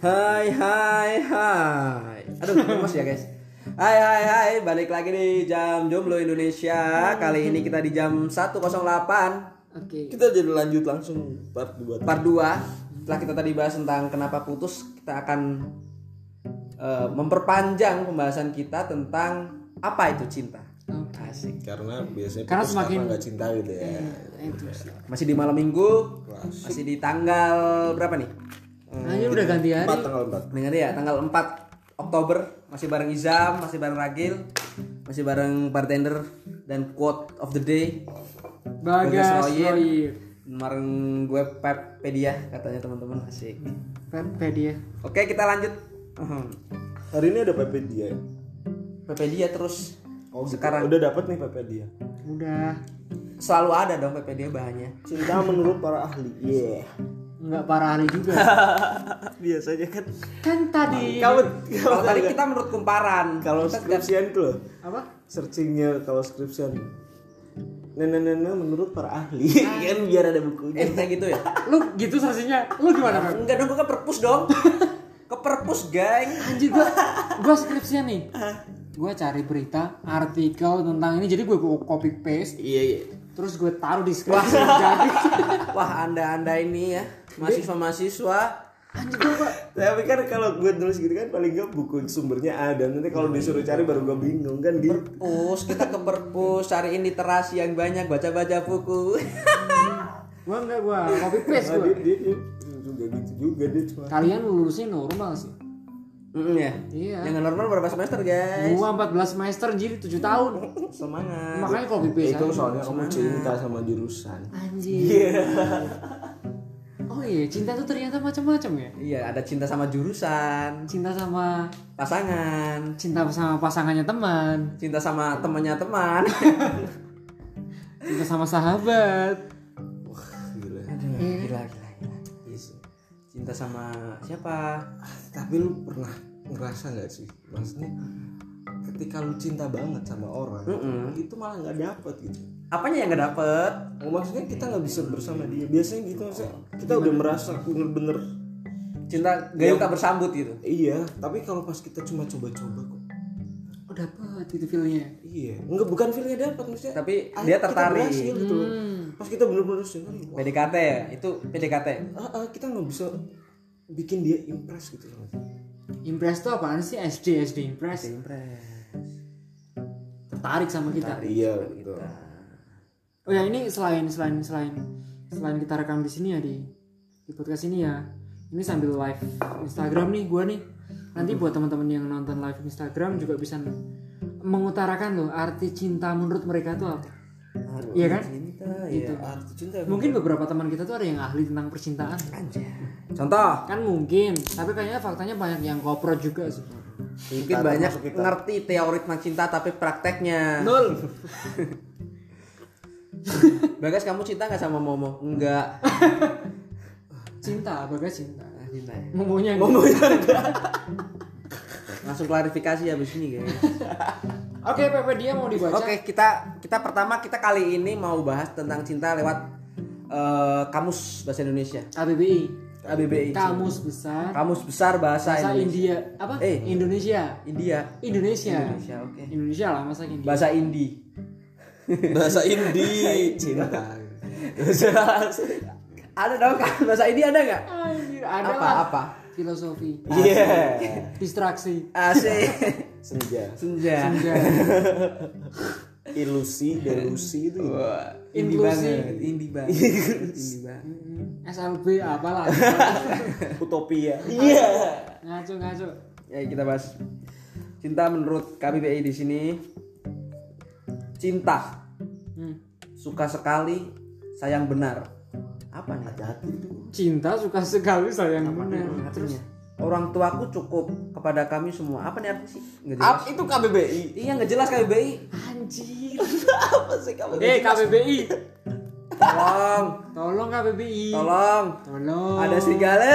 Hai hai hai. Aduh, lemes ya guys. Hai hai hai, balik lagi di jam jomblo Indonesia. Kali ini kita di jam 108 Oke. Kita jadi lanjut langsung part 2 part 2. Setelah kita tadi bahas tentang kenapa putus, kita akan eh, memperpanjang pembahasan kita tentang apa itu cinta. Asik. Karena biasanya Karena putus semakin- karena nggak cinta gitu ya. Itu. Masih di malam minggu, masih di tanggal berapa nih? Hanya udah ganti hari. 4 tanggal 4. Dengar ya, tanggal 4 Oktober masih bareng Izam, masih bareng Ragil, masih bareng bartender dan quote of the day Bagas Royer. Bareng gue Peppedia katanya teman-teman asik. Pepe dia. Oke, kita lanjut. Hari ini ada PP dia. Peppedia terus Oh, gitu. Sekarang. udah dapat nih PP dia. Udah. selalu ada dong Peppedia bahannya. Cinta menurut para ahli. Iya. Nggak parah ahli juga. Biasanya kan kan tadi. Kalau tadi kita menurut kumparan, kalau skripsian tuh loh, Apa? searchingnya kalau skripsian nenek-nenek menurut para ahli kan biar ada bukunya. eh kayak gitu ya. Lu gitu searchingnya. Lu gimana, Bang? Enggak dong, gue ke perpus dong. ke perpus, geng. Anjir gua gua skripsian nih. Gua cari berita, artikel tentang ini jadi gue copy paste Iya iya. terus gue taruh di skripsi jadi Wah, Anda-anda ini ya, mahasiswa-mahasiswa anjir gua gua Tapi kan kalau gue nulis gitu kan paling gak buku sumbernya ada. Nanti kalau disuruh cari baru gue bingung kan gitu. Perpus, kita ke perpus, cariin literasi yang banyak, baca-baca buku. gua enggak gua copy paste Nah, gua. dia, dia, dia juga gitu juga dia cuma Kalian lulusnya normal sih. Mm, ya. Iya. Yang normal berapa semester, guys? Gua 14 semester jadi 7 tahun. Semangat. Makanya copy paste. itu soalnya kamu cinta sama jurusan. Anjir. Oh iya, cinta tuh ternyata macam-macam ya. Iya, ada cinta sama jurusan, Cinta sama pasangan, cinta sama pasangannya teman, cinta sama temannya teman. cinta sama sahabat. Gila. Aduh, Iya. gila, gila, gila. Sih. Cinta sama siapa? Tapi lu pernah ngerasa nggak sih? Maksudnya ketika lu cinta banget sama orang, itu malah nggak dapet gitu. Apanya yang gak dapet? Oh, maksudnya kita nggak bisa bersama dia. Biasanya gitu maksudnya kita udah merasa bener-bener Cinta gayung tak bersambut gitu. iya. Tapi kalau pas kita cuma coba-coba kok. Oh dapat itu feelnya. Iya, enggak bukan feelnya dapat maksudnya. Tapi ah, dia kita tertarik. berhasil gitu loh. Hmm. Pas kita bener-bener wah, PDKT ya? Itu PDKT. ah, ah, kita nggak bisa bikin dia impress gitu loh. Impress tuh apaan sih? SD SD impress. Impres. Tertarik sama kita. Iya, betul. Oh ya ini selain selain selain selain kita rekam di sini ya di di podcast ini ya. Ini sambil live Instagram nih gua nih. Nanti buat teman-teman yang nonton live Instagram juga bisa mengutarakan loh arti cinta menurut mereka tuh apa. Iya kan? Cinta, Gitu. ya. Arti cinta. Mungkin beberapa teman kita tuh ada yang ahli tentang percintaan. Anjir. Contoh, Kan mungkin, tapi kayaknya faktanya banyak yang kopro juga sih. mungkin banyak ngerti teori tentang cinta tapi prakteknya. Nul. Bagas kamu cinta nggak sama Momo? Enggak. Cinta, bagas cinta. Ah, cinta ya. Momonya Langsung klarifikasi habis ini guys. Oke, Pepe dia mau dibaca. Oke, kita kita pertama kita kali ini mau bahas tentang cinta lewat eh, kamus bahasa Indonesia. KBBI. KBBI. Kamus besar Kamus besar bahasa, bahasa Indonesia. India. Apa? Eh. Indonesia. India. Indonesia. Indonesia, oke. Indonesia lah masa India. Bahasa Indi. Bahasa Indi cinta. ada dong kan bahasa Indi ada nggak? Anjir, ada Apa lah. apa? Filosofi. Iya. Distraksi. Asik. Senja. Senja. Senja. Ilusi, delusi itu. Wah, Indi banget. Indi banget. Indi banget. SLB apalah. Utopia. Iya. ngaco ngaco. Ya kita bahas cinta menurut KBBI di sini. Cinta Hmm. suka sekali, sayang benar. Apa nih? Hati-hati tuh. Cinta suka sekali sayang benar. Terus orang tuaku cukup kepada kami semua. Apa nih artinya sih? Nggak jelas. Itu KBBI. Iya nggak jelas KBBI. Anjir. Apa sih KBBI? Eh KBBI. Tolong, Tolong KBBI. tolong. Tolong. Ada serigala.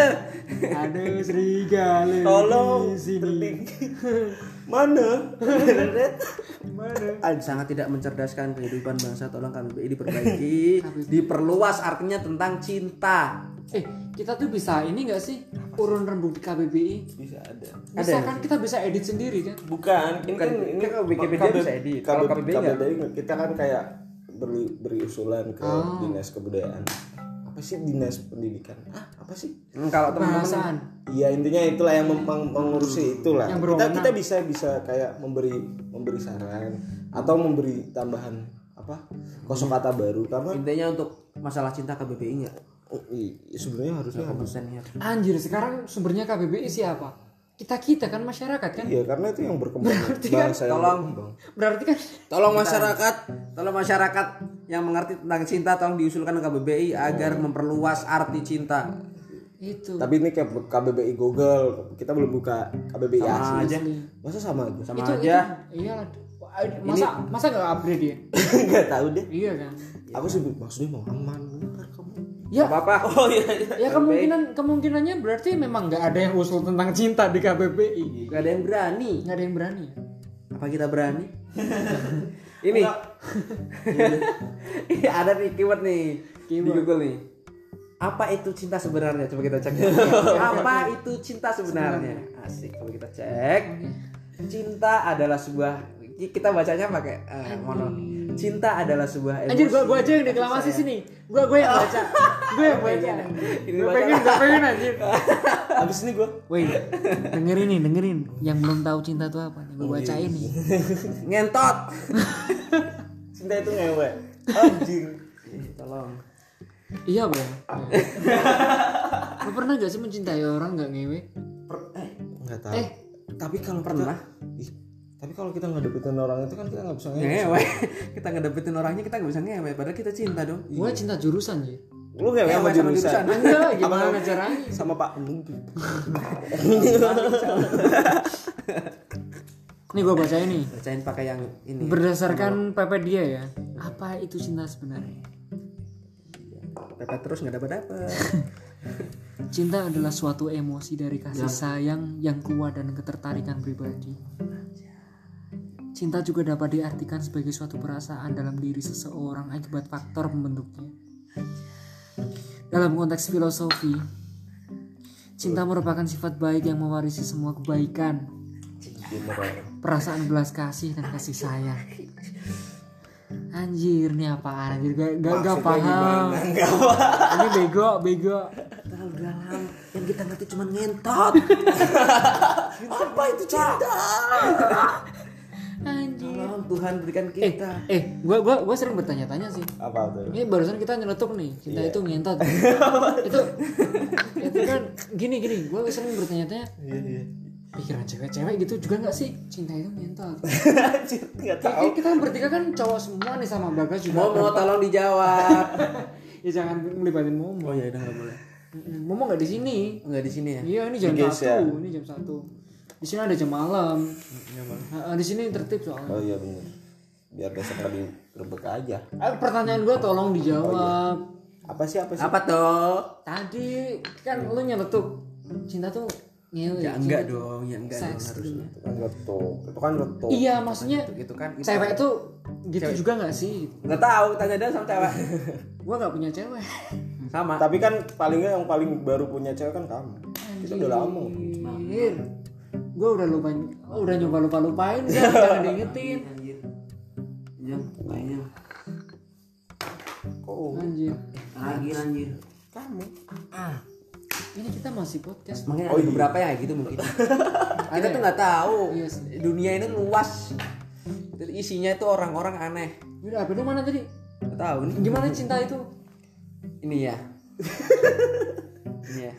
Ada serigala. Tolong. di sini. Mana? Mana? sangat tidak mencerdaskan kehidupan bangsa tolong KBBI diperbaiki diperluas artinya tentang cinta Eh, kita tuh bisa ini gak sih? urun rembuk di KBBI bisa ada bisa kan kita bisa edit sendiri kan bukan ini kan ini kan Wikipedia bisa edit. Kalau KBBI KBBI nggak. KBBI kita kan kayak beri, beri usulan ke Oh. dinas kebudayaan apa sih dinas pendidikan? Ah apa sih? Hmm, kalau teman-teman Iya intinya itulah yang mem- meng- mengurusi itulah. Yang kita kita bisa bisa kayak memberi memberi saran atau memberi tambahan apa kosakata baru. Karena intinya untuk masalah cinta KBBI enggak oh, i- sebenarnya harusnya harus. konsennya anjir sekarang sumbernya KBBI siapa kita kita kan masyarakat kan Iya karena itu yang berkembang Berarti kan tolong. berkembang. berarti kan tolong masyarakat tolong masyarakat yang mengerti tentang cinta tolong diusulkan ke KBBI agar memperluas arti cinta itu Tapi ini kayak KBBI Google kita belum buka KBBI sama asli. aja Masa sama aja? sama itu, aja itu iya masa masa nggak upgrade ya Enggak tahu deh. iya kan Aku sih maksudnya mau aman. Ya. Apa apa oh iya ya kemungkinan kemungkinannya berarti memang nggak ada yang usul tentang cinta di KBBI gak ada yang berani. Nggak ada yang berani ya? Apa kita berani? Ini. Ini ada nih keyword nih. Di Google nih. Apa itu cinta sebenarnya? Coba kita cek. Apa itu cinta sebenarnya? Asik kalau kita cek. Cinta adalah sebuah kita bacanya pakai eh, mono cinta adalah sebuah Anjir gua emosi. gua aja yang deklamasi sini. Gua gua yang baca. Gua yang baca. Ini Gua pengen gua pengen anjir. Habis ini gua Woi, dengerin nih, dengerin. Yang belum tahu cinta itu apa nih, gua bacain nih. ngentot cinta itu ngewe. Anjing. Tolong Iya, Bro. Lu pernah gak sih mencintai orang gak ngewe? Enggak tahu. Eh, tapi kalau pernah. ih, tapi kalau kita ngedeketin orang itu kan kita nggak bisa ngewe. kita ngedapetin orangnya kita nggak bisa ngewe padahal kita cinta dong gua cinta jurusan ya. Lu ngewe sama jurusan. jurusan. Enggak, gimana caranya? Sama Pak. Nih gua bacain nih. bacain pakai yang ini Berdasarkan PP dia ya. Apa itu cinta sebenarnya? pepet terus nggak dapat dapat Cinta adalah suatu emosi dari kasih sayang yang kuat dan ketertarikan pribadi. Cinta juga dapat diartikan sebagai suatu perasaan dalam diri seseorang akibat faktor pembentuknya. Dalam konteks filosofi, cinta merupakan sifat baik yang mewarisi semua kebaikan, perasaan belas kasih dan kasih sayang. Anjir, nih apaan anjir? Gak, gak, gak paham. Ini bego, bego. dalam yang kita ngerti cuma ngentot apa itu cinta Anjir. tolong Tuhan berikan Eh, kita eh, gua gua gua sering bertanya-tanya sih. Apa tuh? Ini barusan kita nyeletuk nih, cinta itu ngentot. itu itu kan gini gini, gua sering bertanya-tanya Iya iya. pikiran cewek-cewek gitu juga nggak sih cinta itu ngentot? Nggak tahu. Kayak kita bertiga kan cowok semua nih sama Bagas juga. Momo tolong dijawab ya jangan melibatin Momo. oh ya udah nggak boleh Momo nggak di sini. nggak di sini ya Iya ini jam satu, ini jam satu. Di sini ada jam malam. Nah, di sini tertib soalnya. Oh iya bener. Biar besok nggak digerebek aja. Eh, pertanyaan gua tolong dijawab. Apa sih apa sih? apa tuh Tadi kan lu nyeletuk cinta tuh ngewe. ya enggak dong ya enggak dong Seks gitu. Itu kan. Itu kan. Iya, maksudnya itu kan itu cewek tuh gitu juga nggak sih? nggak tahu tanya dia sama cewek Gua nggak punya cewek. sama Tapi kan paling nggak yang paling baru punya cewek kan kamu. Kita udah lama. Anjir. Gua udah lupa, oh, udah nyoba lupa lupain kan, jangan diingetin. anjir yang kayaknya Oh, Anjir. lagi anjir kamu. Ini kita masih podcast. makanya Oh, ada iya. beberapa yang kayak gitu mungkin kita tuh nggak tahu Iya sih. dunia ini luas Dan isinya itu orang-orang aneh Udah, apa lu mana tadi? nggak tahu nih Gimana cinta itu? ini ya ini ya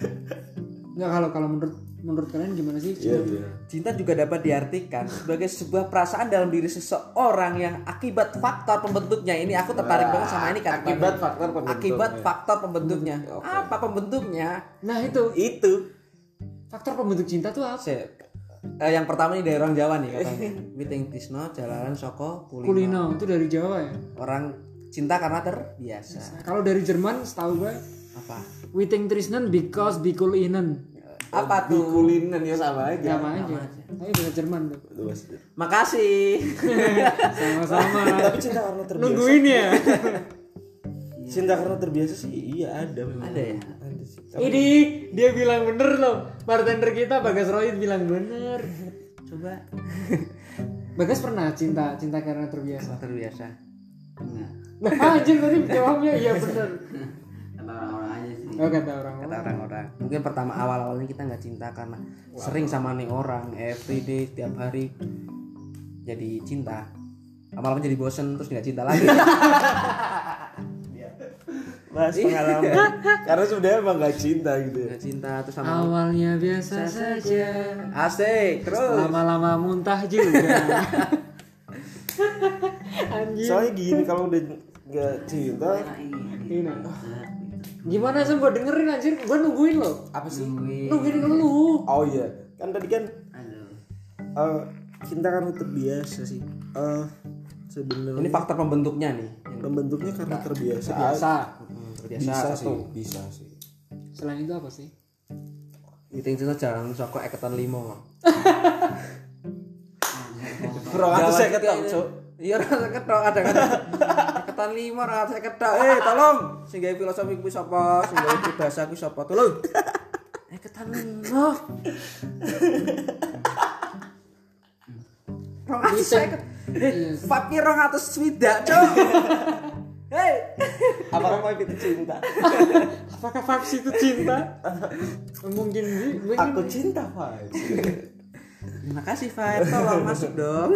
Nggak kalau kalau menurut menurut kalian gimana sih? Iya iya. Cinta juga dapat diartikan sebagai sebuah perasaan dalam diri seseorang yang akibat faktor pembentuknya. Ini aku tertarik banget sama ini kata Akibat faktor pembentuknya. Akibat faktor pembentuknya. Apa pembentuknya? Nah itu Itu. faktor pembentuk cinta tuh apa? Se- eh, yang pertama ini dari orang Jawa nih katanya. Witing Tisno Jalanan Soko Kulino. Kulino itu dari Jawa ya. Orang cinta karena terbiasa. Kalau dari Jerman setahu gue Apa? Witing Trisnan because bikulinen. Apa tuh? Kulinan ya sama aja. Sama aja. Tapi bahasa Jerman tuh. Makasih. Sama-sama. Tapi cinta karena terbiasa. Nungguin ya. Cinta karena terbiasa sih iya ada memang. Ada ya? Ada sih. Ini dia bilang bener loh. Bartender kita Bagas Rohit bilang bener. Coba Bagas pernah cinta cinta karena terbiasa. terbiasa. Enggak. Nah, anjir tadi jawabnya iya bener. Oh kata orang. Kata orang-orang. Mungkin pertama awal-awalnya kita nggak cinta karena sering sama nih orang everyday tiap hari jadi cinta. Lama-lama jadi bosen terus nggak cinta lagi. Bahas pengalaman. Karena sebenarnya emang gak cinta gitu ya. Nggak cinta terus sama Awalnya biasa saja. asik terus. Lama-lama muntah juga. Anjir. Soalnya gini kalau udah gak cinta Nah, ini. Gimana sih gua dengerin anjir? Gua nungguin lo. apa sih? Nungguin. Nungguin lu. Oh iya, kan tadi kan Aduh. eh, cinta karena terbiasa sih. Eh sebenarnya Ini faktor pembentuknya nih. Yang membentuknya karena terbiasa. Biasa. Hmm, terbiasa Bisa sih, bisa sih. Selain itu apa sih? Itu itu jarang soko eketan limo. Kurang atau saya ketemu, Cuk. Iya rasa ketok ada kan. Eketan limo rasa ketok. Eh tolong sing gawe filosofi kuwi sapa? Sing gawe bahasa kuwi sapa? Tolong. Eketan limo. Rong atus seket. Eh, fakir rong atus swidak, Cuk. Hei. Apakah mau itu cinta? Apakah vibes itu cinta? mungkin mungkin Aku cinta, Pak. Terima kasih, Fai. Tolong masuk dong.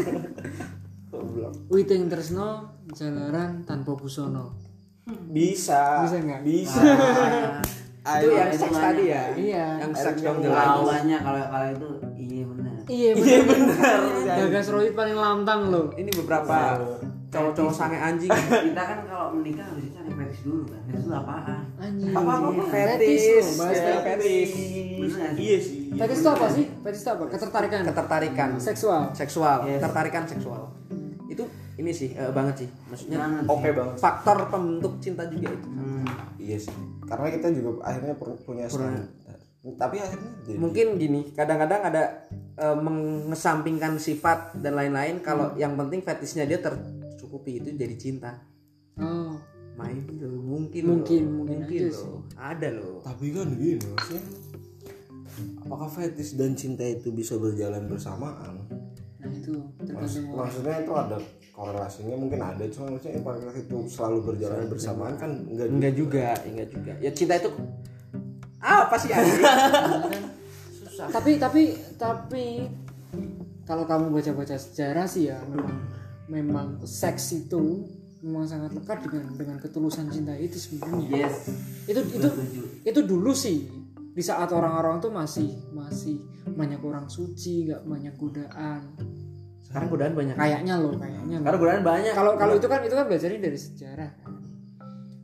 Witing Tresno jalaran tanpa busono. Bisa. Bisa nggak? Bisa. Itu yang itu seks banyak. tadi ya? Iya. Yang seks dong banyak kalau kalau itu iya benar. Iya benar. Bagas Rohit paling lantang loh. Ini beberapa cowok-cowok sange anjing. Kita kan kalau menikah harus cari fetish dulu kan. Fetish itu apaan? Anjing. Apa-apa Fetis fetis. loh, bahas Ya? Iya sih. Fetis itu apa sih? Fetis itu apa? Ketertarikan. Ketertarikan Seksual. seksual, ketertarikan seksual. Itu ini sih eh, banget sih. Maksudnya Oke sih. banget. faktor pembentuk cinta juga itu. Hmm. Iya sih. Karena kita juga akhirnya punya standar. Tapi akhirnya jadi Mungkin gini, kadang-kadang ada eh, mengesampingkan sifat dan lain-lain kalau yang penting fetisnya dia tercukupi itu jadi cinta. Oh. Main loh, mungkin Mungkin, loh. mungkin mungkin loh. Ada loh. tapi kan gini maksudnya apakah fetish dan cinta itu bisa berjalan bersamaan Nah itu tergantung maksudnya itu ada korelasinya mungkin ada cuma maksudnya apakah itu selalu berjalan bersamaan kan enggak juga. Enggak juga, enggak juga. Ya cinta itu apa sih? Susah. tapi tapi tapi kalau kamu baca-baca sejarah sih ya memang memang seks itu memang sangat lekat dengan dengan ketulusan cinta itu sebenarnya Yes. itu itu itu dulu sih di saat orang-orang tuh masih masih banyak orang suci nggak banyak godaan Sekarang godaan banyak. kayaknya loh kayaknya loh. Sekarang godaan banyak. kalau kalau itu kan itu kan belajarnya dari sejarah kan.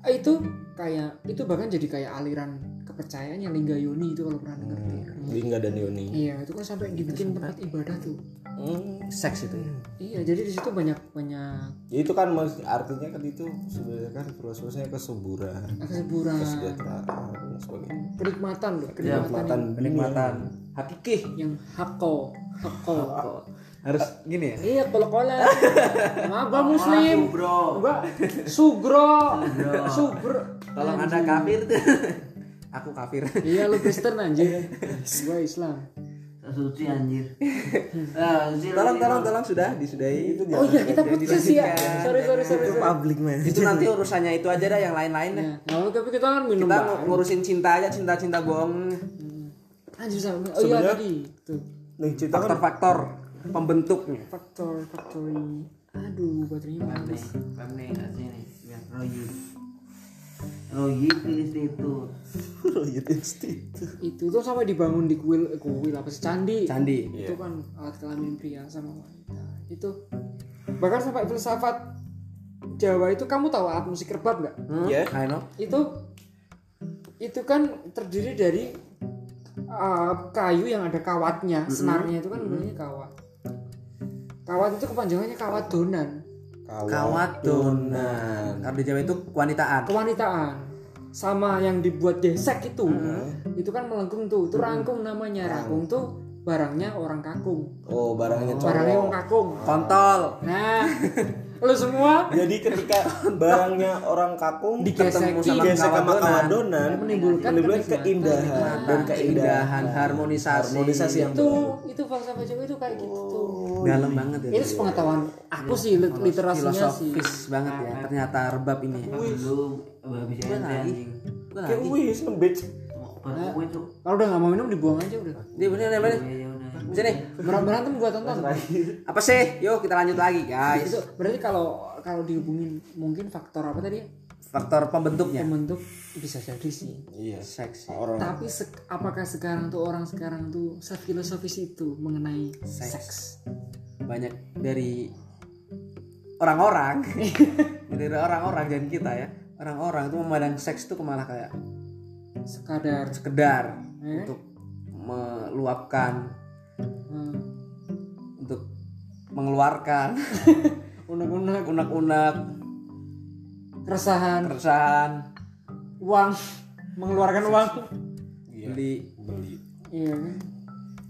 Ah, itu kayak itu bahkan jadi kayak aliran kepercayaan yang Lingga Yoni itu kalau pernah dengar tuh. Lingga dan Yoni iya itu kan sampai dibikin tempat ibadah tuh hmm. seks itu ya. iya jadi di situ banyak banyak Ya itu kan artinya kan itu sebenarnya kan prosesnya kesuburan keseburan kesejahteraan sebagainya kenikmatan loh kenikmatan kenikmatan Kenikmatan. Hakiki. yang, hako hako Harus gini ya. iya kalau kola maaf gua muslim bro. gua sugro sugro Tolong anda kafir tuh. Aku kafir. iya lu Kristen anjir gua Islam Suci anjir. Ah, suci tolong tolong tolong sudah disudahi. oh iya kita putus ya sorry sorry sorry, sorry. public man Itu nanti urusannya itu aja dah yang lain-lain dah. Nah, nah, tapi kita kan minum Kita ngurusin cinta aja, cinta-cinta bohong. Anjir sama. Oh iya tadi. Tuh. nih cerita kan Faktor-faktor pembentuknya. Faktor factory. Aduh, baterainya Pam nih, mati. sini. Biar Royu. Royu pilih itu. Royal Institute Itu tuh sampai dibangun di kuil eh, kuil apa sih candi. Candi. Itu kan alat kelamin pria sama wanita. Itu bahkan sampai filsafat Jawa itu kamu tahu alat musik kerbau nggak? Hmm? Ya. I know. Itu itu kan terdiri dari uh, kayu yang ada kawatnya, senarnya itu kan sebenarnya kawat. Kawat itu kepanjangannya kawat donan. Kawat donan. Kalau di Jawa itu kewanitaan. kewanitaan. Sama yang dibuat desek itu. Itu kan melengkung tuh. Itu rangkung namanya. Rangkung. Tuh barangnya orang kakung. Oh barangnya cowok. barangnya orang kakung. Kontol. nah Lu semua Jadi ketika barangnya orang kakung Digesek, ketemu sama digesek sama kawadonan, kawadonan menimbulkan menimbulkan keindahan dan keindahan keindahan harmonisasi harmonisasi yang itu itu falsafah Jawa itu kayak gitu tuh. dalam banget ya Ini sepengetahuan aku sih lit- literasinya sih. filosofis banget ya ternyata rebab ini Dulu habis anjing. Kayak wih sembit. Kalau udah nggak mau minum dibuang aja udah. Dia bener ya bener. Ya. Bisa nih. Beran- Berantem gua tonton. Apa sih? Yuk kita lanjut lagi guys. Itu berarti kalau kalau dihubungin mungkin faktor apa tadi? Faktor pembentuknya. Pembentuk bisa jadi sih. iya Seks. orang Tapi sek- apakah sekarang tuh orang sekarang tuh filosofis itu mengenai seks? Banyak dari orang-orang dari orang-orang dan kita ya orang-orang itu memandang seks itu malah kayak Sekadar sekedar Eh? untuk meluapkan hmm, untuk mengeluarkan. Unek-unek, unek-unek. Keresahan, keresahan. Uang, mengeluarkan uang. beli. Beli. Iya.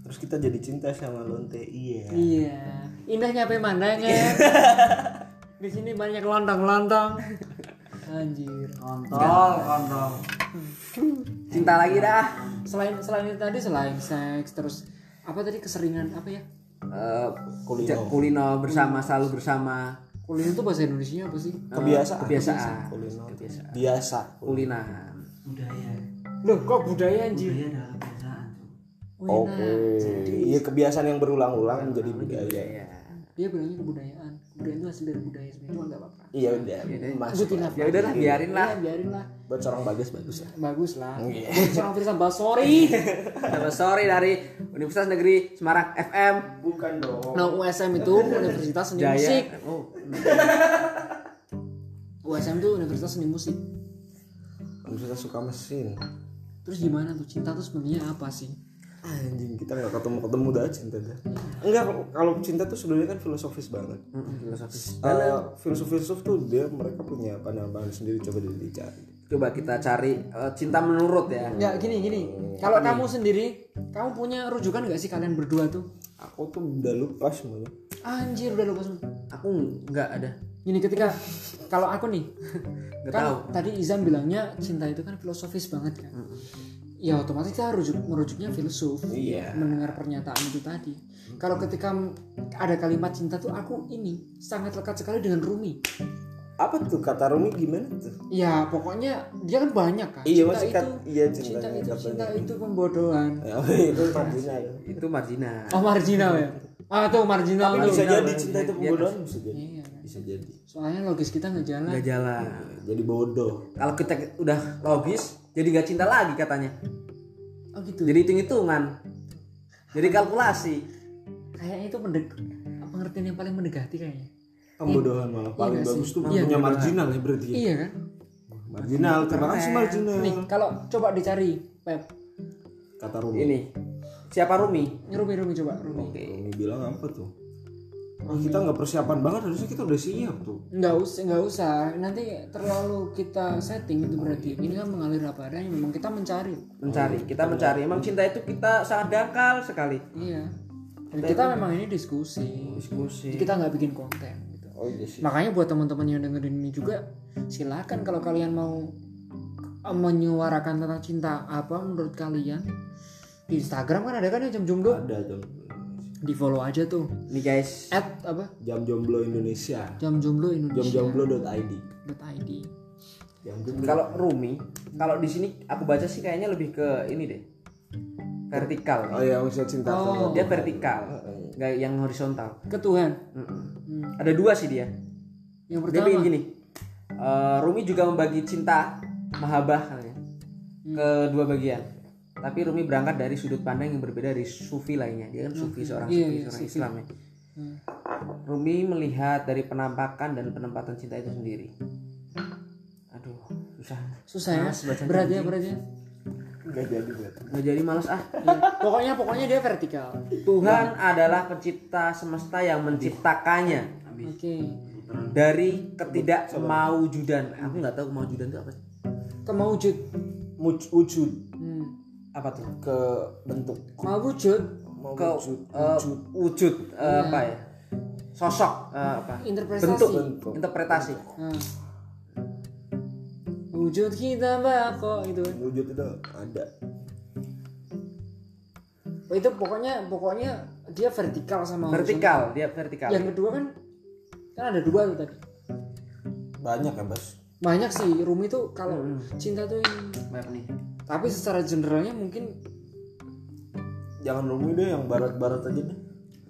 Terus kita jadi cinta sama lonte iya. Iya. Indahnya pemandangan. Di sini banyak lontong-lontong. Anjir. Kontol, kontol. cinta lagi dah. Selain selain itu tadi selain seks terus apa tadi keseringan apa ya? Eh, Kulino. kulino bersama selalu bersama. Kuliner itu bahasa Indonesia apa sih? kebiasaan. kebiasaan. Kulino. Kebiasaan. Biasa. Kulinahan Budaya. Loh, kok budaya anjir? Budaya adalah kebiasaan oke. Iya kebiasaan yang berulang-ulang menjadi budaya. ya Dia bilangnya kebudayaan. Kebudayaan itu hasil dari budaya sebenarnya cuma enggak apa-apa. iya udah masuk Sebutin apa? ya udahlah biarin lah Iya, biarin lah. buat seorang bagus bagus lah Bagus lah. Iya. Buat seorang Firsa Basori. Sorry dari Universitas Negeri Semarang FM bukan dong Nah, USM itu Universitas Seni Jaya Musik. oh USM itu Universitas Seni Musik. Universitas suka mesin Terus gimana tuh cinta tuh sebenarnya apa sih? Anjing kita nggak ketemu ketemu dah cinta dah. Enggak kalau cinta tuh sebenarnya kan filosofis banget. Filosofis. Eh, filsuf-filsuf tuh dia mereka punya pandangan sendiri coba dulu dicari. Coba kita cari eh, cinta menurut ya. Ya gini gini. Kalau kamu sendiri, kamu punya rujukan gak sih kalian berdua tuh? aku tuh udah lupa semuanya. Anjir udah lupa semua. aku nggak ada. Gini ketika kalau aku nih, nggak kan tahu. tadi Izam bilangnya cinta itu kan filosofis banget kan. Ya otomatis kita rujuk merujuknya filsuf. Iya. Mendengar pernyataan itu tadi. Kalau ketika ada kalimat cinta tuh aku ini sangat lekat sekali dengan Rumi. apa tuh kata Rumi gimana tuh Ya pokoknya dia kan banyak kan. Iya, cinta itu, kat- iya, cinta cintanya itu cinta itu pembodohan. Ya, itu marginal itu marginal Oh marginal ya. Ah tuh marginal tuh. bisa jadi cinta itu pembodohan bisa jadi Iya kan. bisa jadi Soalnya logis kita nggak jalan. nggak jalan jadi bodoh kalau kita udah logis jadi nggak cinta lagi katanya Oh gitu. jadi hitung hitungan jadi kalkulasi Kayaknya itu mendek pengertian yang paling mendekati kayaknya. pembodohan malah paling nggak bagus sih? tuh Iya, punya marginal ya berarti ya. Iya kan? marginal terima kasih marginal Nih kalau coba dicari Pep. kata Rumi ini siapa Rumi Rumi Rumi coba Rumi. Rumi bilang apa tuh Oh, kita nggak persiapan banget harusnya kita udah siap tuh Nggak usah nggak usah. Nanti terlalu kita setting itu berarti ini kan mengalir apa adanya. Memang kita mencari. mencari kita mencari emang cinta itu kita sangat dangkal sekali Iya. Dan kita memang ini diskusi. diskusi Kita nggak bikin konten gitu. oh iya sih Makanya buat teman-teman yang dengerin ini juga silakan kalau kalian mau eh, menyuarakan tentang cinta apa menurut kalian di Instagram kan ada kan ya jam jomblo ada jam di follow aja tuh. Nih guys. At apa? Jam jomblo Indonesia. Jam jomblo Indonesia. Jamjomblo.id .id jam jomblo kalau Rumi kalau di sini aku baca sih kayaknya lebih ke ini deh. Vertikal. Oh ya maksudnya cinta Oh. dia vertikal. Nggak yang horizontal. Ke Tuhan. Hmm. ada dua sih dia. Yang dia pertama? bikin gini eh, Rumi juga membagi cinta mahabah katanya, ke dua bagian tapi Rumi berangkat dari sudut pandang yang berbeda dari sufi lainnya. Dia kan sufi seorang Iya, sufi iya, seorang sufi. Islam ya. Hmm. Rumi melihat dari penampakan dan penempatan cinta itu sendiri. Aduh susah. Susah ya? Berat ya berat ya? Nggak jadi buat nggak jadi males ah. Iya. pokoknya pokoknya dia vertikal. Tuhan adalah pencipta semesta yang menciptakannya. Oke. Dari ketidakmaujudan aku nggak tahu kemaujudan itu apa sih. Kemaujud Muj- wujud hmm. Apa tuh? Ke bentuk. Mawujud ke eh, wujud eh, apa ya? Sosok eh, apa? Interpretasi. bentuk Bentuk. interpretasi. Nah. Wujud kita bako itu kan. wujud itu ada. Oh, itu pokoknya pokoknya dia vertikal sama vertikal dia vertikal. Horizontal. Yang kedua kan kan ada dua tuh tadi. banyak ya bos Banyak sih Rumi tuh kalau cinta tuh yang Banyak nih tapi secara generalnya mungkin jangan rumi deh yang barat-barat aja deh.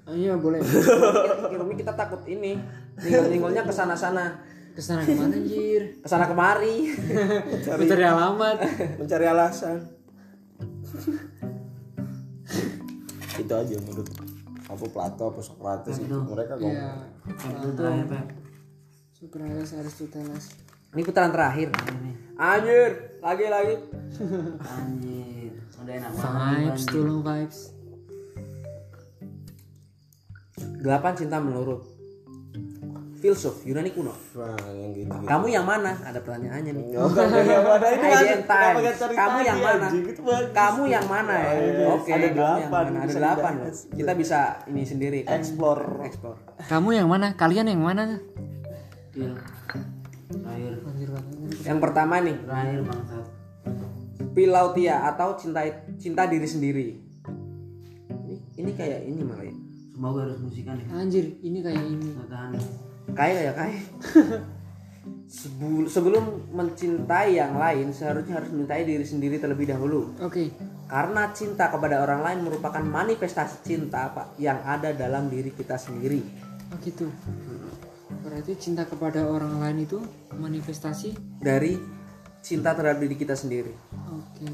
Ah, iya boleh. Rumi kita takut ini. Ninggol-ninggolnya ke sana-sana. Ke sana ke mana anjir? Ke sana kemari. Mencari alamat. Mencari alasan. Itu aja menurut apa Plato apa Socrates itu mereka ngomong. Iya Itu Pep. Socrates Aristoteles. Ini putaran terakhir. Anjir lagi lagi Anjir. Udah enak banget. vibes tulung vibes delapan cinta menurut filsuf Yunani kuno nah yang gitu gitu kamu yang mana ada pertanyaannya nih enggak, ada ini ada- Times. Kamu yang mana? anjing? Itu bagus. kamu yang mana ya iya. oke Ada kamu yang delapan, mana? ada delapan loh kita bisa ini sendiri kan explore explore kamu yang mana kalian yang mana Deal. Terakhir. anjir banget yang pertama nih. Terakhir bangsat. Pilautia atau cinta cinta diri sendiri? Ini ini kayak ini malah ya. Semoga harus musikan ya. anjir ini kayak ini. Ya. kayak ya kayak Sebul- sebelum mencintai yang lain seharusnya harus mencintai diri sendiri terlebih dahulu. Oke. Karena cinta kepada orang lain merupakan manifestasi cinta pak yang ada dalam diri kita sendiri. Oh gitu berarti cinta kepada orang lain itu manifestasi? Dari cinta terhadap diri kita sendiri. Oke.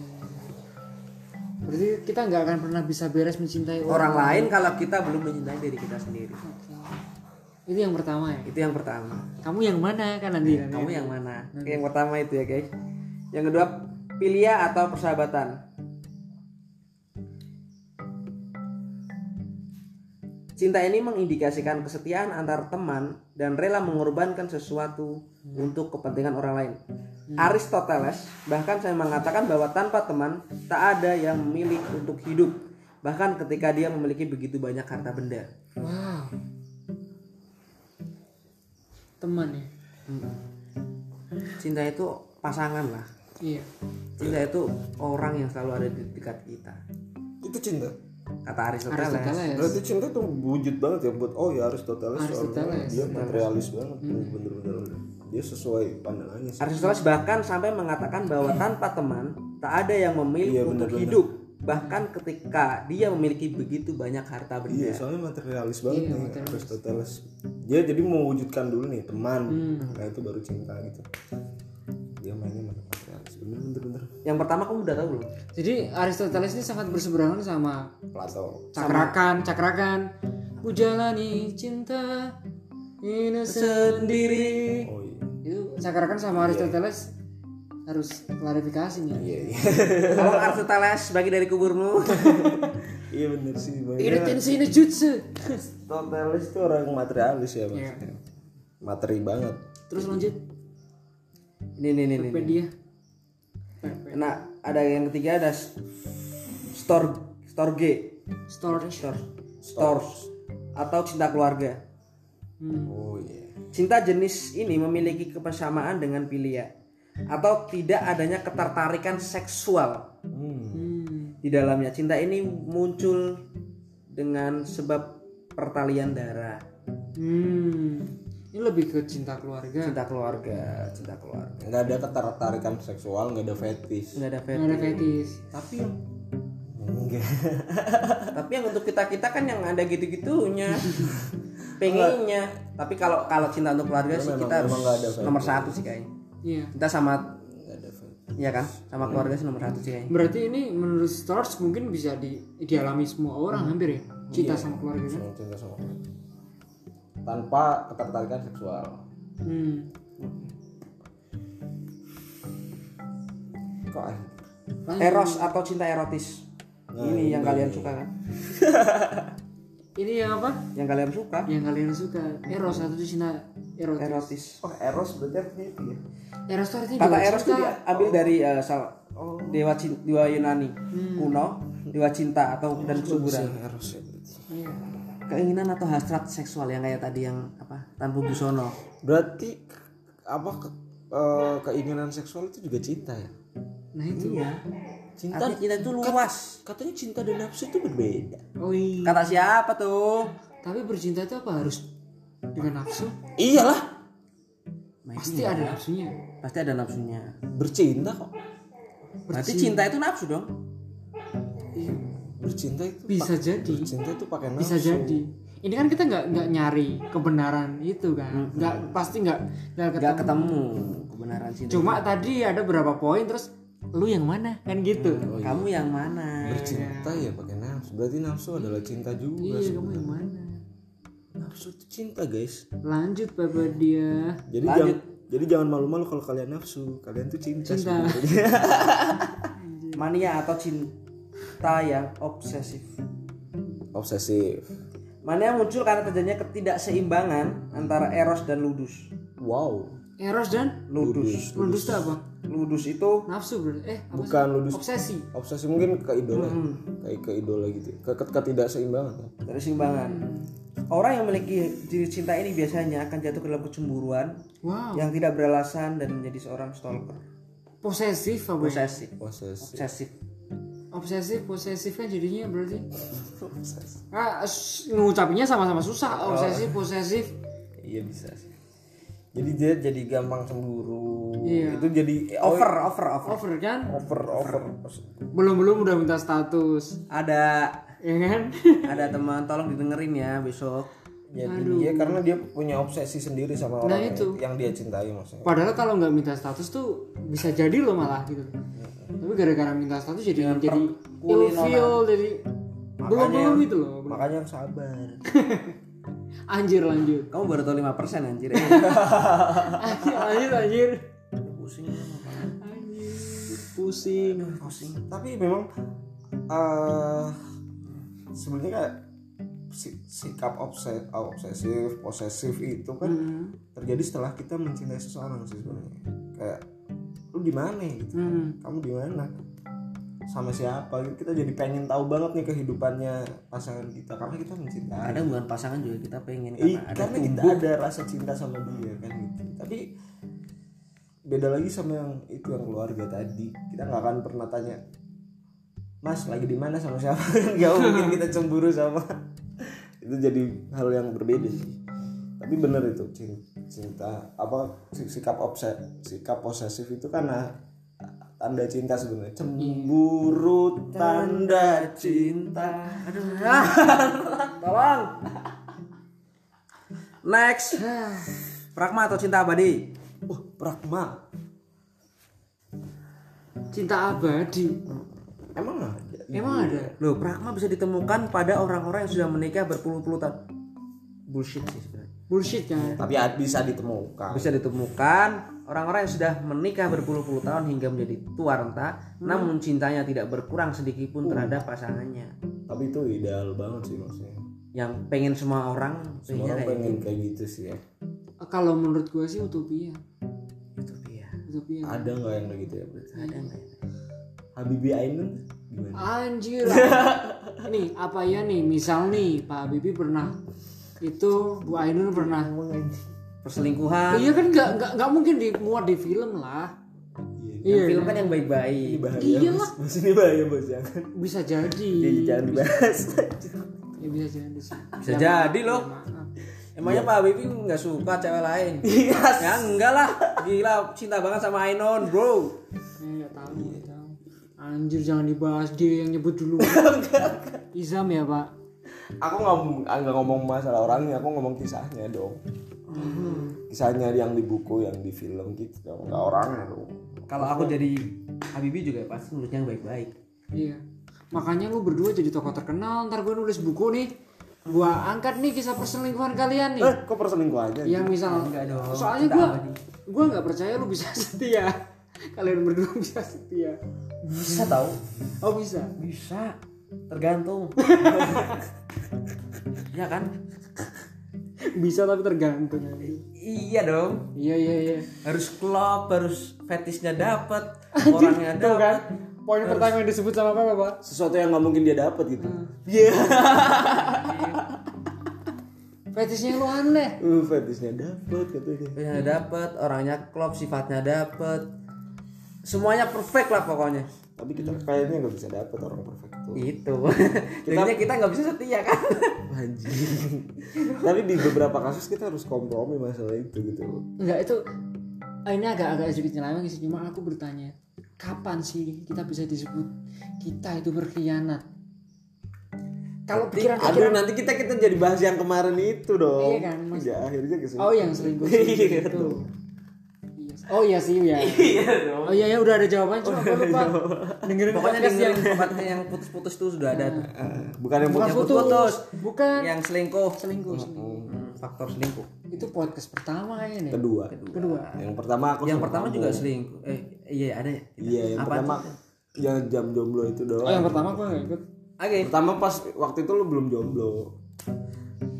Berarti kita nggak akan pernah bisa beres mencintai orang lain? kalau kita belum mencintai diri kita sendiri. Oke. itu yang pertama ya? Itu yang pertama. Kamu yang mana? Kan nanti kan? kamu yang mana? Oke, yang pertama itu ya guys. Yang kedua pilia atau persahabatan Cinta ini mengindikasikan kesetiaan antar teman dan rela mengorbankan sesuatu untuk kepentingan orang lain. Aristoteles bahkan saya mengatakan bahwa tanpa teman tak ada yang memilih untuk hidup, bahkan ketika dia memiliki begitu banyak harta benda. wow teman ya Cinta itu pasangan lah. iya Cinta itu orang yang selalu ada di dekat kita. itu cinta Kata Aristoteles. Aristoteles berarti cinta tuh wujud banget ya buat oh ya Aristoteles Aristoteles. dia materialis banget bener-bener dia sesuai pandangannya sih Aristoteles bahkan sampai mengatakan bahwa tanpa teman tak ada yang memilih Iya, untuk benar-benar. hidup. Bahkan ketika dia memiliki begitu banyak harta Iya, benda. soalnya materialis banget Iya, nih materialis. Aristoteles. Dia jadi mewujudkan dulu nih teman, Hmm. nah itu baru cinta gitu. Yang pertama kamu udah tahu belum? jadi Aristoteles ini sangat berseberangan sama Plato. cakrakan cakrakan ku jalani cinta ini sendiri Oh iya. itu cakrakan sama Aristoteles harus klarifikasi nih Iya iya. Tolong Aristoteles bagi dari kuburmu. iya bener sih. ini Makanya tensi ini jutsu Aristoteles itu orang materialis ya maksudnya. Materi banget. terus lanjut ini nih nih nih. Nah, ada yang ketiga ada s- store storge, storage store, stores atau cinta keluarga. hmm. Oh iya. Cinta jenis ini memiliki kebersamaan dengan pilia atau tidak adanya ketertarikan seksual. Hmm. di dalamnya. Cinta ini muncul dengan sebab pertalian darah, Hmm. Ini lebih ke cinta keluarga. Cinta keluarga, cinta keluarga. Nggak ada ketertarikan seksual, nggak ada fetish. Nggak ada nggak ada fetish. fetis Tapi yang Enggak. tapi yang untuk kita kita kan yang ada gitu-gitunya. Pengennya. Tapi kalau kalau cinta untuk keluarga sih kita harus nomor satu sih kayaknya. Iya. Kita sama Nggak ada fetish. ya kan? Sama keluarga sih nomor satu sih kayaknya. Berarti ini menurut stars mungkin bisa di dialami semua orang hampir ya? Cinta sama keluarga kan? Sama cinta sama keluarga. Tanpa ketertarikan seksual. hmm. Kok? Lanjut. eros atau cinta erotis ini yang kalian suka kan ini yang apa yang kalian suka yang kalian suka eros atau cinta erotis erotis Oh, Eros berarti artinya itu ya? eros itu artinya kata eros itu cinta. diambil dari eh, sal- dewa cin- dewa Yunani Hmm. kuno dewa cinta atau dan kesuburan Eros ya berarti. Iya. Keinginan atau hasrat seksual yang kayak tadi yang apa tanpa busono berarti apa ke- eh, keinginan seksual itu juga cinta ya? Nah itu iya. cinta arti cinta itu luas. katanya cinta dan nafsu itu berbeda. Oh iya. Kata siapa tuh? Tapi bercinta itu apa? Harus dengan nafsu? Iyalah. Nah, pasti ada nafsunya. Pasti ada nafsunya. Bercinta kok. Berarti cinta itu nafsu dong bercinta itu bisa jadi. bercinta itu pakai nafsu. Bisa jadi. Ini kan kita nggak nggak nyari kebenaran itu kan. Nggak pasti nggak nggak ketemu. ketemu kebenaran cinta cuma tadi ada berapa poin terus lu yang mana? Kan gitu. Kamu yang mana? Bercinta ya pakai nafsu. Berarti nafsu adalah cinta juga iya kamu yang mana? Nafsu itu cinta guys. Lanjut bapak dia. Jadi jangan jadi jangan malu-malu kalau kalian nafsu. Kalian tuh cinta, Cinta. mania atau cinta yang obsesif. Obsesif. Mania muncul karena terjadinya ketidakseimbangan antara eros dan ludus. Wow. Eros dan? Ludus. Ludus itu apa? Ludus itu nafsu berarti eh apa sih? bukan ludus. Obsesi. Obsesi mungkin ke idola. Kayak ke idola gitu. Ke, ke ketidakseimbangan ya. keseimbangan orang yang memiliki diri cinta ini biasanya akan jatuh ke dalam kecemburuan wow. yang tidak beralasan dan menjadi seorang stalker. Posesif apa ya? posesif. Obsesi obsesif posesif kan jadinya berarti. Ah ngucapinnya sama-sama susah. Obsesif posesif. Iya bisa sih. Jadi dia jadi gampang cemburu. Iya. itu jadi over over over. over kan? Over over. Belum belum udah minta status. Ada. Ya kan? Ada teman tolong didengerin ya besok. Jadi dia karena dia punya obsesi sendiri sama orang yang- itu. yang dia cintai maksudnya. Padahal kalau nggak minta status tuh bisa jadi loh malah gitu tapi gara-gara minta status jadi jadi ilfeel jadi belum belum gitu loh makanya yang sabar. Anjir lanjut. Kamu baru tahu 5% anjir eh. anjir anjir anjir. Pusing pusing. Pusing. Tapi memang eh sebenarnya kayak si- sikap obses obsesif posesif itu kan terjadi setelah kita mencintai seseorang sih sebenarnya. Kayak lu di mana? Gitu Hmm. kamu di mana? Sama siapa? Gitu. Kita jadi pengen tahu banget nih kehidupannya pasangan kita. Karena kita mencintai. Kadang bukan pasangan juga kita pengen karena ada karena kita ada rasa cinta sama dia kan gitu. Tapi beda lagi sama yang itu yang keluarga tadi. Kita nggak akan pernah tanya mas lagi di mana sama siapa? Nggak mungkin kita cemburu sama. Itu jadi hal yang berbeda sih tapi bener itu cin- cinta apa si- sikap obses sikap posesif itu karena tanda cinta sebenarnya. Cemburu tanda cinta. aduh tolong. Next. Pragma atau cinta abadi? Oh pragma. Cinta abadi. Emang ada? Emang ada? Loh pragma bisa ditemukan pada orang-orang yang sudah menikah berpuluh-puluh tahun bullshit sih sebenarnya bullshit kan? Tapi bisa ditemukan. Bisa ditemukan. Orang-orang yang sudah menikah berpuluh-puluh tahun hingga menjadi tua renta namun cintanya tidak berkurang sedikit pun terhadap pasangannya. Tapi itu ideal banget sih maksudnya. Yang pengen semua orang semua orang kayak pengen kayak gitu sih ya. Kalau menurut gue sih utopia. Gitu ya utopia. Ada nggak yang kayak gitu ya berarti? Ada nggak? Ya? Habibie Ainun? Gimana? Anjir. nih apa ya nih? Misal nih Pak Habibie pernah itu Bu Ainun pernah. perselingkuhan Iya kan nggak nggak nggak mungkin dimuat di film lah. iya Iya. film kan yang baik-baik bahaya Iya bos lah. bos ini bahaya bos jangan Bisa jadi. Jadi jangan dibahas Ya bisa jadi sih. bisa jadi loh Maaf. emangnya Pak Habibie nggak suka cewek lain ya enggak lah gila cinta banget sama Ainon bro Ya nggak tahu nggak tahu. Anjir jangan dibahas dia yang nyebut dulu. Izam ya Pak. Aku nggak nggak ngomong masalah orangnya aku ngomong kisahnya dong. Kisahnya yang di buku yang di film gitu. Dong nggak orangnya dong. Kalau aku jadi Habibie juga pasti menurutnya yang baik-baik. Iya. Makanya lu berdua jadi tokoh terkenal. Ntar gue nulis buku nih. Gua angkat nih kisah perselingkuhan kalian nih. eh kok perselingkuhannya? Yang misal Enggak dong, soalnya gua gua nggak percaya lu bisa setia. Kalian berdua bisa setia. Bisa tahu oh bisa. Bisa. Tergantung ya kan? Bisa tapi tergantung. Iya dong. Iya iya iya. Harus klop harus fetishnya dapat orangnya tuh kan dapat poin pertama yang disebut sama apa pak. Sesuatu yang nggak mungkin dia dapat gitu. Hmm. iya. Fetishnya lu aneh. Uh fetishnya dapet katanya. Ya dapet orangnya klop sifatnya dapet. Semuanya perfect lah pokoknya tapi kita kayaknya nggak bisa dapet orang perfect tuh. Itu jadinya kita nggak bisa setia kan? Anjing. Tapi di beberapa kasus kita harus kompromi masalah itu gitu. Enggak itu ah, ini agak agak sedikit nyeleweng sih. Cuma aku bertanya kapan sih kita bisa disebut kita itu berkhianat? Kalau aduh pikiran-pikiran nanti kita kita jadi bahas yang kemarin itu dong. Iya kan, Mas. ya akhirnya ke sini. Oh yang selingkuh Iya, itu. Iya. Oh iya sih ya oh iya ya udah ada jawabannya cuma aku lupa. dengerin pokoknya dengerin obat yang putus-putus tuh sudah ada. Tuh. Ah, bukan yang bukan putus putus putus. bukan yang selingkuh. selingkuh selingkuh. Hmm, faktor selingkuh. Itu podcast pertama kayaknya. Nih kedua. Kedua. Yang pertama aku yang pertama juga selingkuh. Eh iya ada. Ya iya yang Apa pertama yang jam jomblo itu doang. Oh yang pertama aku nggak ikut. Oke. Pertama pas waktu itu lu belum jomblo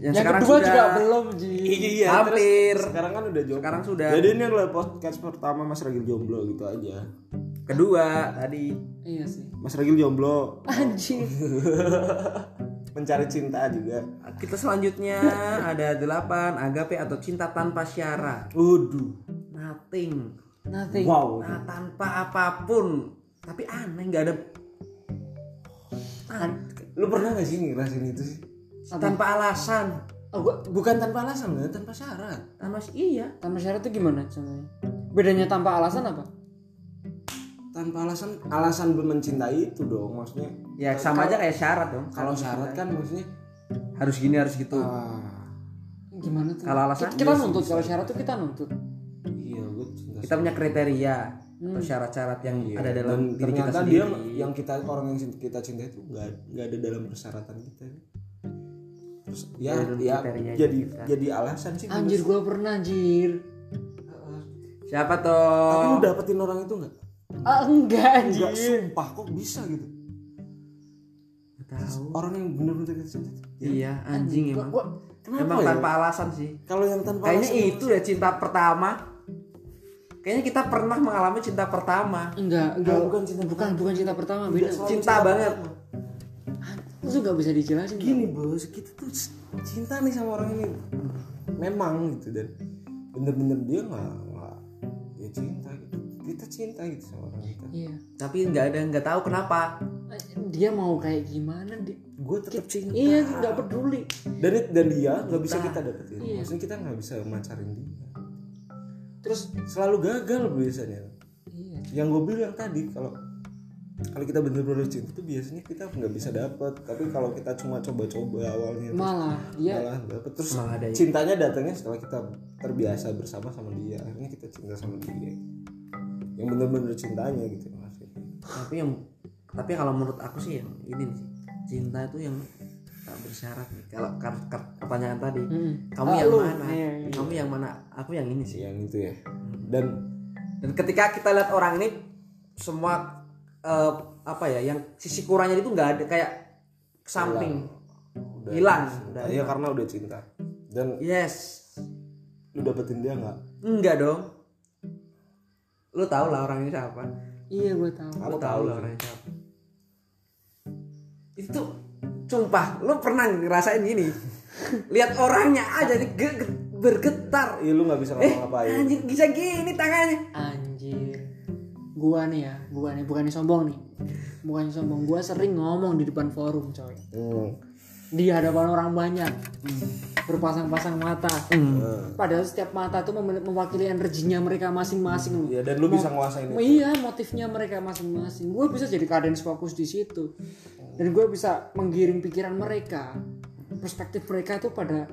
yang, yang sekarang kedua sudah juga belum ji. Iya hampir. sekarang kan udah jomblo. Sekarang sudah. Jadi ini adalah podcast pertama Mas Ragil jomblo gitu aja. Kedua tadi. Iya sih. Mas Ragil jomblo. Anjing. Mencari cinta juga. Kita selanjutnya ada delapan agape atau cinta tanpa syarat? Waduh. Nothing. Nothing. Wow. Nah, tanpa apa pun. Tapi aneh nggak ada. Lu pernah gak sih ngerasain itu sih tanpa alasan. Oh gua bukan tanpa alasan nggak tanpa syarat. Tanpa iya. Tanpa syarat itu gimana contohnya? Bedanya tanpa alasan apa? Tanpa alasan alasan belum mencintai itu dong maksudnya. Ya sama aja kayak syarat dong. Kalau syarat kan maksudnya harus gini harus gitu. Ah. Gimana tuh? Kalau alasan, kita, kita iya nuntut kalau syarat tuh kita nuntut. Iya gue cinta kita punya kriteria atau syarat-syarat yang ada dalam dan diri kita ternyata sendiri. dia yang kita orang yang kita cinta itu nggak nggak ada dalam persyaratan kita terus ya Dalam ya kriteria jadi kita. jadi alasan sih anjir gua pernah anjir. Siapa tapi lu dapetin orang itu nggak? Ah, enggak anjir. nggak sumpah kok bisa gitu? Tahu. Orang yang bener-bener kita cinta ya. iya anjing emang. gua kenapa emang ya? tanpa alasan sih. Kalau yang tanpa kayaknya alasan itu ya cinta pertama. Kayaknya kita pernah mengalami cinta pertama. Enggak enggak. Bukan cinta bukan bukan cinta pertama beda. cinta banget itu nggak bisa dijelasin gini bos kita tuh cinta nih sama orang ini. Memang gitu dan bener-bener dia nggak nggak ya cinta gitu. Kita cinta gitu sama orang kita. Iya. Tapi nggak ada nggak tahu kenapa. Dia mau kayak gimana di gue tetap cinta. iya nggak peduli. Dan dan dia nggak bisa kita dapetin. Iya. maksudnya kita nggak bisa macarin dia. Terus? Selalu gagal biasanya. Iya. Yang gue bilang tadi kalau kalau kita bener-bener cinta tuh biasanya kita nggak bisa dapet. Tapi kalau kita cuma coba-coba awalnya terus malah dia malah dapet. Terus Malah ada- cintanya datangnya setelah kita terbiasa bersama sama dia. Akhirnya kita cinta sama dia. Yang bener-bener cintanya gitu maksudnya tapi yang tapi kalau menurut aku sih yang ini nih cinta itu yang tak bersyarat nih. Kalau kar- kar- pertanyaan tadi Hmm. kamu Ah, yang lu. mana? Iya, iya. kamu yang mana? Aku yang ini sih. Yang itu ya. Dan dan ketika kita lihat orang ini semua eh, apa ya yang sisi kurangnya itu nggak ada kayak samping. Udah hilang cinta. iya karena udah cinta. Dan yes. lu dapetin dia nggak? Enggak dong. Lu tau lah orangnya siapa. Iya gue tahu lu tahu lah orangnya siapa. Itu sumpah lu pernah ngerasain gini? Lihat orangnya aja bergetar. Iya lu nggak bisa eh ngapa-ngapain anjir bisa gini tangannya. Anjir gua nih ya gua nih bukannya sombong nih bukannya sombong gua sering ngomong di depan forum coy hmm. di hadapan orang banyak berpasang-pasang mata padahal setiap mata tuh mem- mewakili energinya mereka masing-masing loh. Iya dan lu bisa nguasain itu. Iya, motifnya mereka masing-masing. Gue bisa jadi kadens fokus di situ. Dan gue bisa menggiring pikiran mereka. Perspektif mereka tuh pada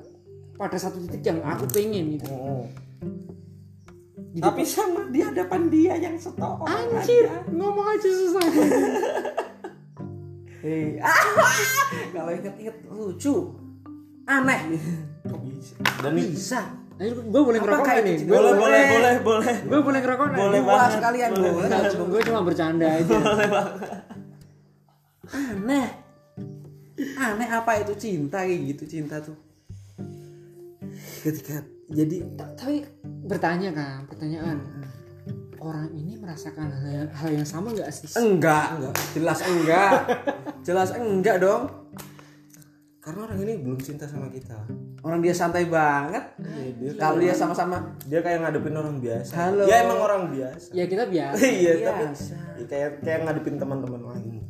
pada satu titik yang aku pengen gitu. Hmm. tapi sama di hadapan dia yang setor Anjir, ngomong aja susah. Hei, kalau inget-inget lucu, aneh, Kok bisa? Dan nih bisa. Ayo, gue boleh ngerokok nih? Gue boleh boleh boleh boleh. Gue boleh ngerokok nggak? Boleh banget. sekalian boleh. Cuma gue cuma bercanda aja. Aneh, aneh apa itu cinta kayak gitu cinta tuh. Ketika jadi Ta- Tapi bertanya kan, pertanyaan. Orang ini merasakan hal yang, hal yang sama nggak sih? Enggak, jelas enggak, jelas enggak dong. karena orang ini belum cinta sama kita. orang dia santai banget. Dia kalau dia sama-sama dia kayak ngadepin orang biasa. Halo. ya emang orang biasa. Ya kita biasa. Iya tapi biasa ya kayak kayak ngadepin teman-teman lain.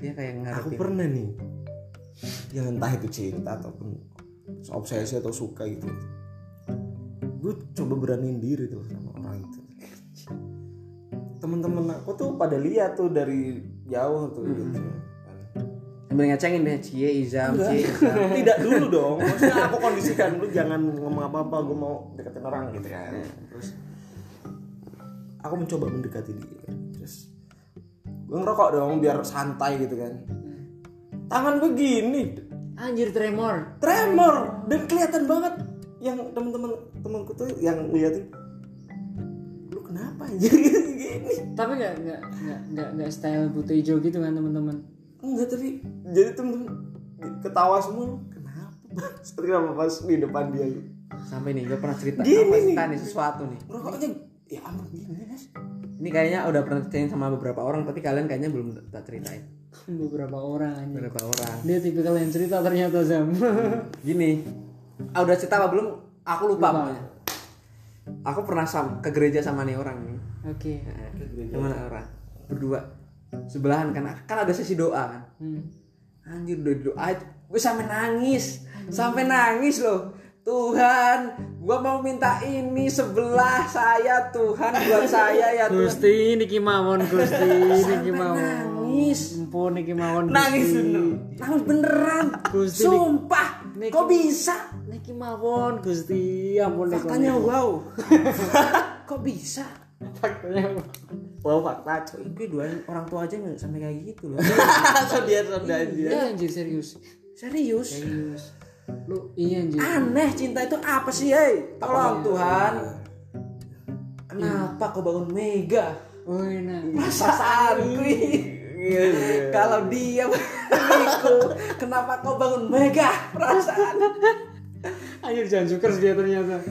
Dia kayak aku ngarepin pernah nih. Yang entah itu cinta ataupun obsesi atau suka gitu gue coba beraniin diri tuh sama orang itu. Teman-teman aku tuh pada lihat tuh dari jauh tuh gitu. Sambil ngecengin deh cie izam cie izam. Tidak dulu dong. Maksudnya aku kondisikan lu jangan ngomong apa apa gue mau deketin orang gitu kan. Terus aku mencoba mendekati dia. Terus gue ngerokok dong biar santai gitu kan. Tangan begini anjir tremor. Tremor. Dan kelihatan banget yang temen-temen temanku tuh yang ngeliatin lu kenapa anjir? Gini. Tapi nggak nggak nggak nggak nggak style putih hijau gitu kan teman-teman enggak tapi jadi temen-temen ketawa semua kenapa Bang? kenapa pas di depan dia gitu. Sampai nih gue pernah cerita Gini apa nih. cerita nih sesuatu nih. Rokoknya ya ampun gini mas. Ini kayaknya udah pernah ceritain sama beberapa orang tapi kalian kayaknya belum tak ceritain. Beberapa orang beberapa orang. Dia tipikal yang cerita ternyata Zam gini ah, udah cerita apa belum? Aku lupa, pokoknya. Aku pernah sam- ke gereja sama nih orang nih. Oke. Sama nih orang. Berdua. Sebelahan kan. Kan ada sesi doa kan. Hmm. anjir doa doa gue sampai nangis. Sampai nangis loh Tuhan gua mau minta ini sebelah saya Tuhan buat saya ya Tuhan. Gusti niki mawon Gusti niki mawon. nangis. Empun niki mawon nangis bener nangis beneran. Gusti, sumpah Nik- kok bisa? Niki mawon Gusti ampun niki faktanya wow. Kok bisa? Faktanya wow. Fakta coy. Gue dua orang tua aja nggak sampai kayak gitu loh? So dia so dia dia. Iya anjir serius. Serius? Serius lu iya anjir aneh cinta itu apa sih hei? Tolong Tuhan. Kenapa kau bangun mega? Oh perasaanku kalau dia menikahiku kenapa kau bangun mega? Perasaan. Anjir jangan sukers dia ternyata.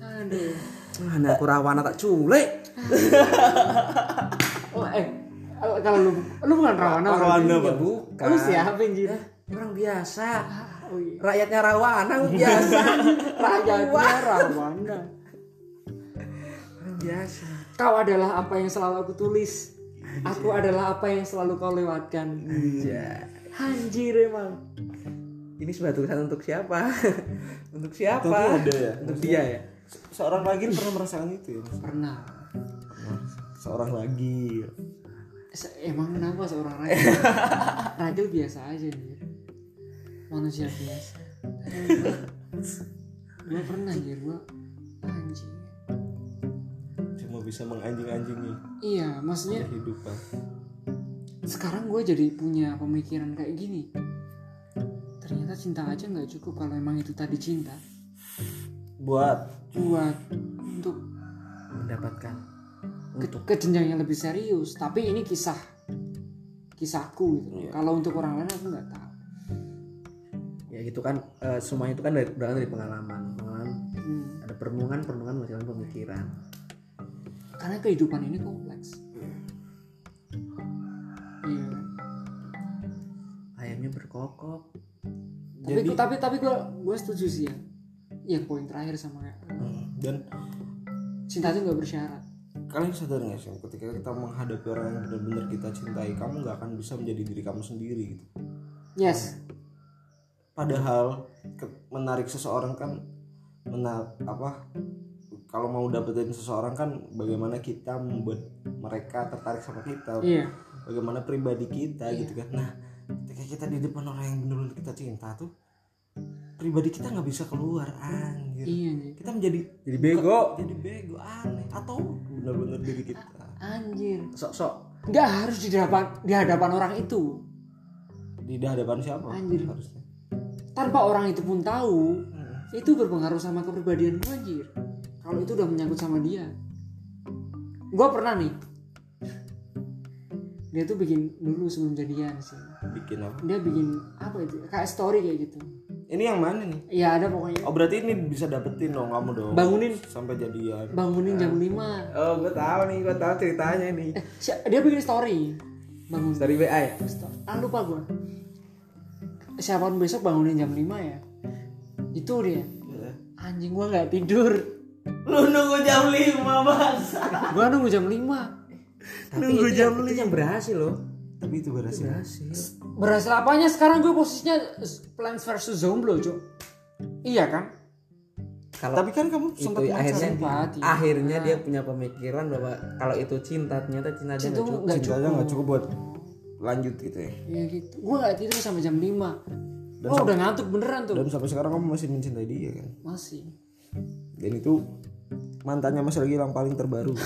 Aduh. Mana aku rawana tak culik oh eh kalau lu lu bukan rawana Rawana. Bang. bukan. Lu siapa anjir? Orang biasa. Iya rakyatnya rawana biasa. Rakyatnya rawana. Biasa. Kau adalah apa yang selalu aku tulis. Aku adalah apa yang selalu kau lewatkan. Ya anjir emang. Ini sebuah tulisan untuk siapa? Untuk siapa? Ada ya? untuk dia ya? Seorang lagi pernah merasakan itu ya? Pernah. Seorang lagi. Se- emang kenapa seorang ragil ragil biasa aja anjir manusia biasa. Gue pernah anjir gue anjing. Cuma bisa menganjing-anjingi iya maksudnya kehidupan. sekarang gue jadi punya pemikiran kayak gini. Ternyata cinta aja nggak cukup kalau emang itu tadi cinta. Buat buat untuk mendapatkan ke, ke jenjang yang lebih serius. Tapi ini kisah kisahku gitu. Kalau untuk orang lain aku nggak tahu ya gitu kan eh, semuanya itu kan dari berangkat dari pengalaman. Pengalaman Hmm. ada perenungan perenungan menghasilkan pemikiran. Karena kehidupan ini kompleks. Iya. Kan? ayamnya berkokok. Tapi tapi tapi gue gue setuju sih ya. Yang poin terakhir sama dan cinta itu nggak bersyarat. Kalian sadar nggak sih ketika kita menghadapi orang yang benar-benar kita cintai kamu nggak akan bisa menjadi diri kamu sendiri gitu? Yes padahal ke- menarik seseorang kan mena apa kalau mau dapetin seseorang kan bagaimana kita membuat mereka tertarik sama kita iya. bagaimana pribadi kita gitu kan. Nah ketika kita di depan orang yang benar-benar kita cinta tuh pribadi kita nggak bisa keluar anjir. Iya anjir. Kita menjadi jadi bego. jadi bego aneh atau benar-benar diri kita. Anjir. Sok-sok. Nggak harus di hadapan di hadapan orang itu. Di hadapan siapa? Anjir. harusnya tanpa orang itu pun tahu itu berpengaruh sama kepribadian gue anjir. Kalau itu udah menyangkut sama dia. Gue pernah nih. Dia tuh bikin dulu sebelum jadian sih. Bikin apa? Dia bikin apa itu? Kayak story kayak gitu. Ini yang mana nih? Ya ada pokoknya. Oh berarti ini bisa dapetin dong kamu dong. Bangunin. Sampai jadian. Bangunin jam 5 oh gue tahu nih gue tahu ceritanya nih. Eh, dia bikin story. Bangun dari WA ya? Ah lupa gue siapa pun besok bangunin jam 5 ya. Itu dia. Anjing gua nggak tidur. Lu nunggu jam 5 bangsa. gua nunggu jam 5 Tapi itu, yang, itu yang berhasil loh. tapi itu berhasil. Berhasil. berhasil apanya? Sekarang gue posisinya Plants vs. Zombie cuy iya kan? Kalau tapi kan kamu itu sempat akhirnya sempat, iya. akhirnya dia punya pemikiran bahwa kalau itu cinta ternyata cinta dia itu nggak cukup. nggak cukup buat lanjut gitu ya. Ya gitu. Gue nggak tidur sampai jam 5 oh udah ngantuk beneran tuh. Dan sampai sekarang kamu masih mencintai dia kan? Masih. Dan itu mantannya Mas Regi yang paling terbaru.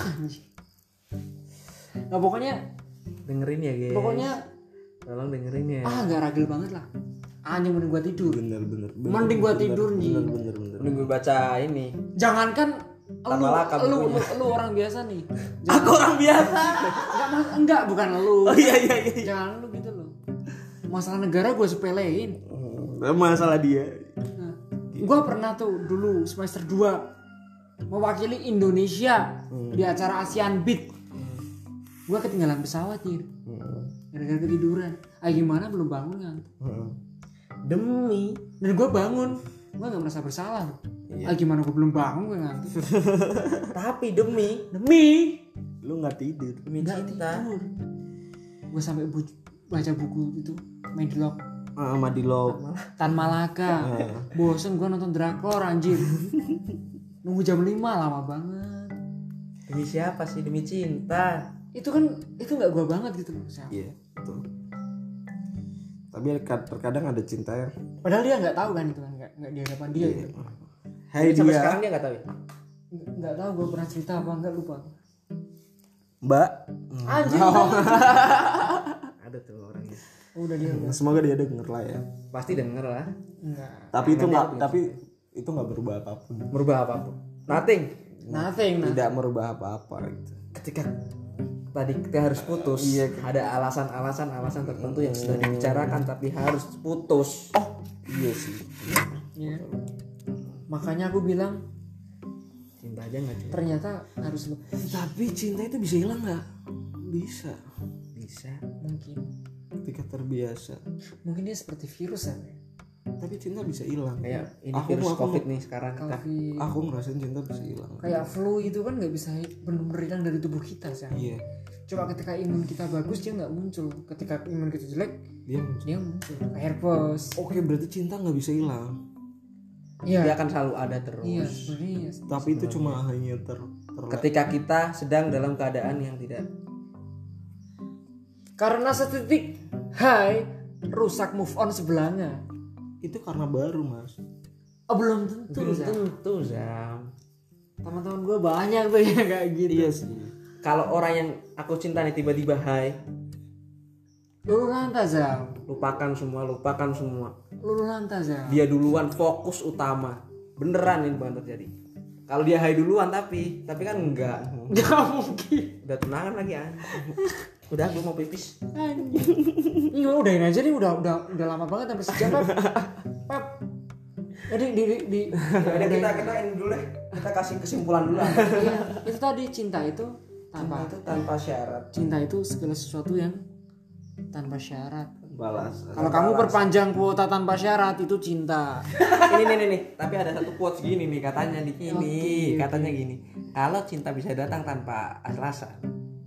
Nah pokoknya dengerin ya guys. pokoknya tolong dengerin ya. ah nggak ragil banget lah. Anjing mending gue tidur. Bener bener bener mending gue tidur nih bener bener bener. Mending gue baca ini. jangankan lu, Malaka lu, lu, bukunya. lu orang biasa nih Aku orang biasa. enggak, mas- enggak bukan lu Oh iya iya iya. jangan lu gitu loh masalah negara gue sepelein Hmm, masalah dia Nah, gue pernah tuh dulu semester 2 mewakili Indonesia di acara ASEAN Beat. Gue ketinggalan pesawat nih, Hmm, gara-gara ketiduran. Ah gimana belum bangun kan? hmm. Demi Dan gue bangun, gue nggak merasa bersalah. Iya. Ah gimana gue belum bangun gue ngantuk. tapi demi Demi lu nggak tidur demi nggak cinta. tidur. Gue sampai bu- baca buku itu Medlock ah, di log Tan Malaka. Bosen gue nonton drakor anjir. Nunggu jam 5 lama banget. Demi siapa sih? Demi cinta. Itu kan itu nggak gue banget gitu loh. Iya betul tapi kad- terkadang ada cinta yang Padahal dia nggak tahu kan itu kan nggak nggak di hadapan dia gitu. Hai Sampai dia sekarang dia nggak tahu ya. Nggak- tahu gue pernah cerita apa nggak lupa. Mbak Anjir. Ada tuh orangnya. Udah dia udah. semoga dia denger lah ya Pasti denger lah. Enggak. tapi itu nggak tapi itu nggak berubah apa pun Merubah apa pun. Nothing. Nothing. Nah. tidak merubah apa-apa gitu Ketika tadi kita harus putus, ada alasan-alasan alasan tertentu yang sudah dibicarakan tapi harus putus. Oh, iya sih Ya. Makanya aku bilang cinta aja nggak cukup. ternyata harus tapi cinta itu bisa hilang nggak bisa Bisa. mungkin. ketika terbiasa Mungkin dia seperti virus ya. tapi cinta bisa hilang Kayak ini Aku- virus aku- covid nih sekarang. Kita Covid. aku ngerasain cinta bisa hilang Kayak flu itu kan nggak bisa benar-benar hilang dari tubuh kita sih. iya Coba ketika imun kita bagus dia nggak muncul. Ketika imun kita jelek dia muncul. dia muncul. Kayak herpes. oke berarti cinta nggak bisa hilang dia Iya. akan selalu ada terus. Iya sebenarnya. tapi itu cuma hanya ter, ter Ketika kita sedang dalam keadaan yang tidak Karena setitik hai rusak move on sebelahnya. itu karena baru mas Oh, belum tentu. belum tentu Zam. Teman-teman gue banyak tuh yang kayak gitu. iya sih Kalau orang yang aku cinta nih tiba-tiba hai, Lulu lantas lupakan semua, lupakan semua. Lulu lantas. Dia duluan fokus utama. Beneran ini bukan terjadi. Kalau dia hai duluan tapi, tapi kan enggak. Gak mungkin. Udah tunangan lagi ah. Udah gue mau pipis. Iya udahin aja nih udah udah udah lama banget sampai sejam Pep. Pep. Jadi di di, di Udah kita kita ini dulu deh. Kita kasih kesimpulan dulu. ah. Iya, itu tadi cinta itu tanpa Itu tanpa syarat. cinta itu segala sesuatu yang tanpa syarat. balas. Kalau kamu perpanjang kuota tanpa syarat itu cinta. ini nih nih nih tapi ada satu quotes gini nih katanya di sini. katanya gini kalau cinta bisa datang tanpa alasan.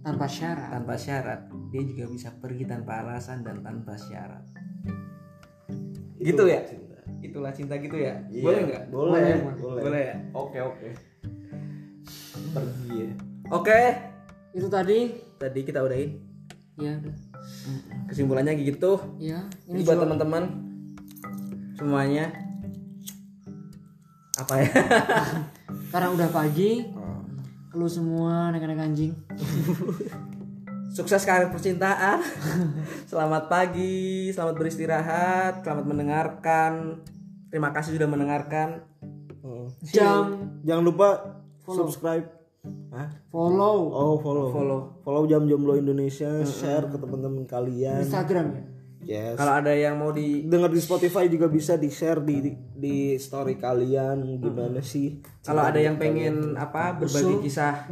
Tanpa syarat. tanpa syarat. Dia juga bisa pergi tanpa alasan dan tanpa syarat. Gitu ya? itulah cinta gitu ya? Boleh nggak? boleh boleh, boleh ya? Oke oke. Pergi ya. Oke Itu tadi tadi kita udahin ya udah. kesimpulannya gitu Ya, ini ini buat teman-teman semuanya apa ya karena udah pagi. Lu semua anak-anak anjing. Sukses karir percintaan. selamat pagi, selamat beristirahat, selamat mendengarkan. Terima kasih sudah mendengarkan. Jam jangan lupa subscribe Hah? follow. Oh follow. Follow. follow jam jomblo Indonesia share ke teman-teman kalian. Instagram ya. yes. Kalau ada yang mau di dengar di Spotify juga bisa di share di di, di story kalian. Gimana sih kalau ada yang pengen apa berbagi kisah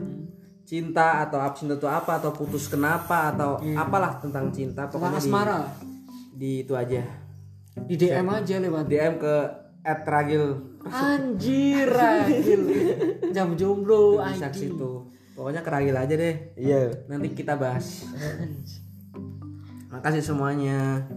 cinta atau cinta itu apa atau putus kenapa atau apalah tentang cinta pokoknya di, asmara. di itu aja. Di DM aja lewat. DM ke ragil Anjir, Ragil. Jam jomblo ID. situ pokoknya ke ragil aja deh iya nanti kita bahas makasih semuanya.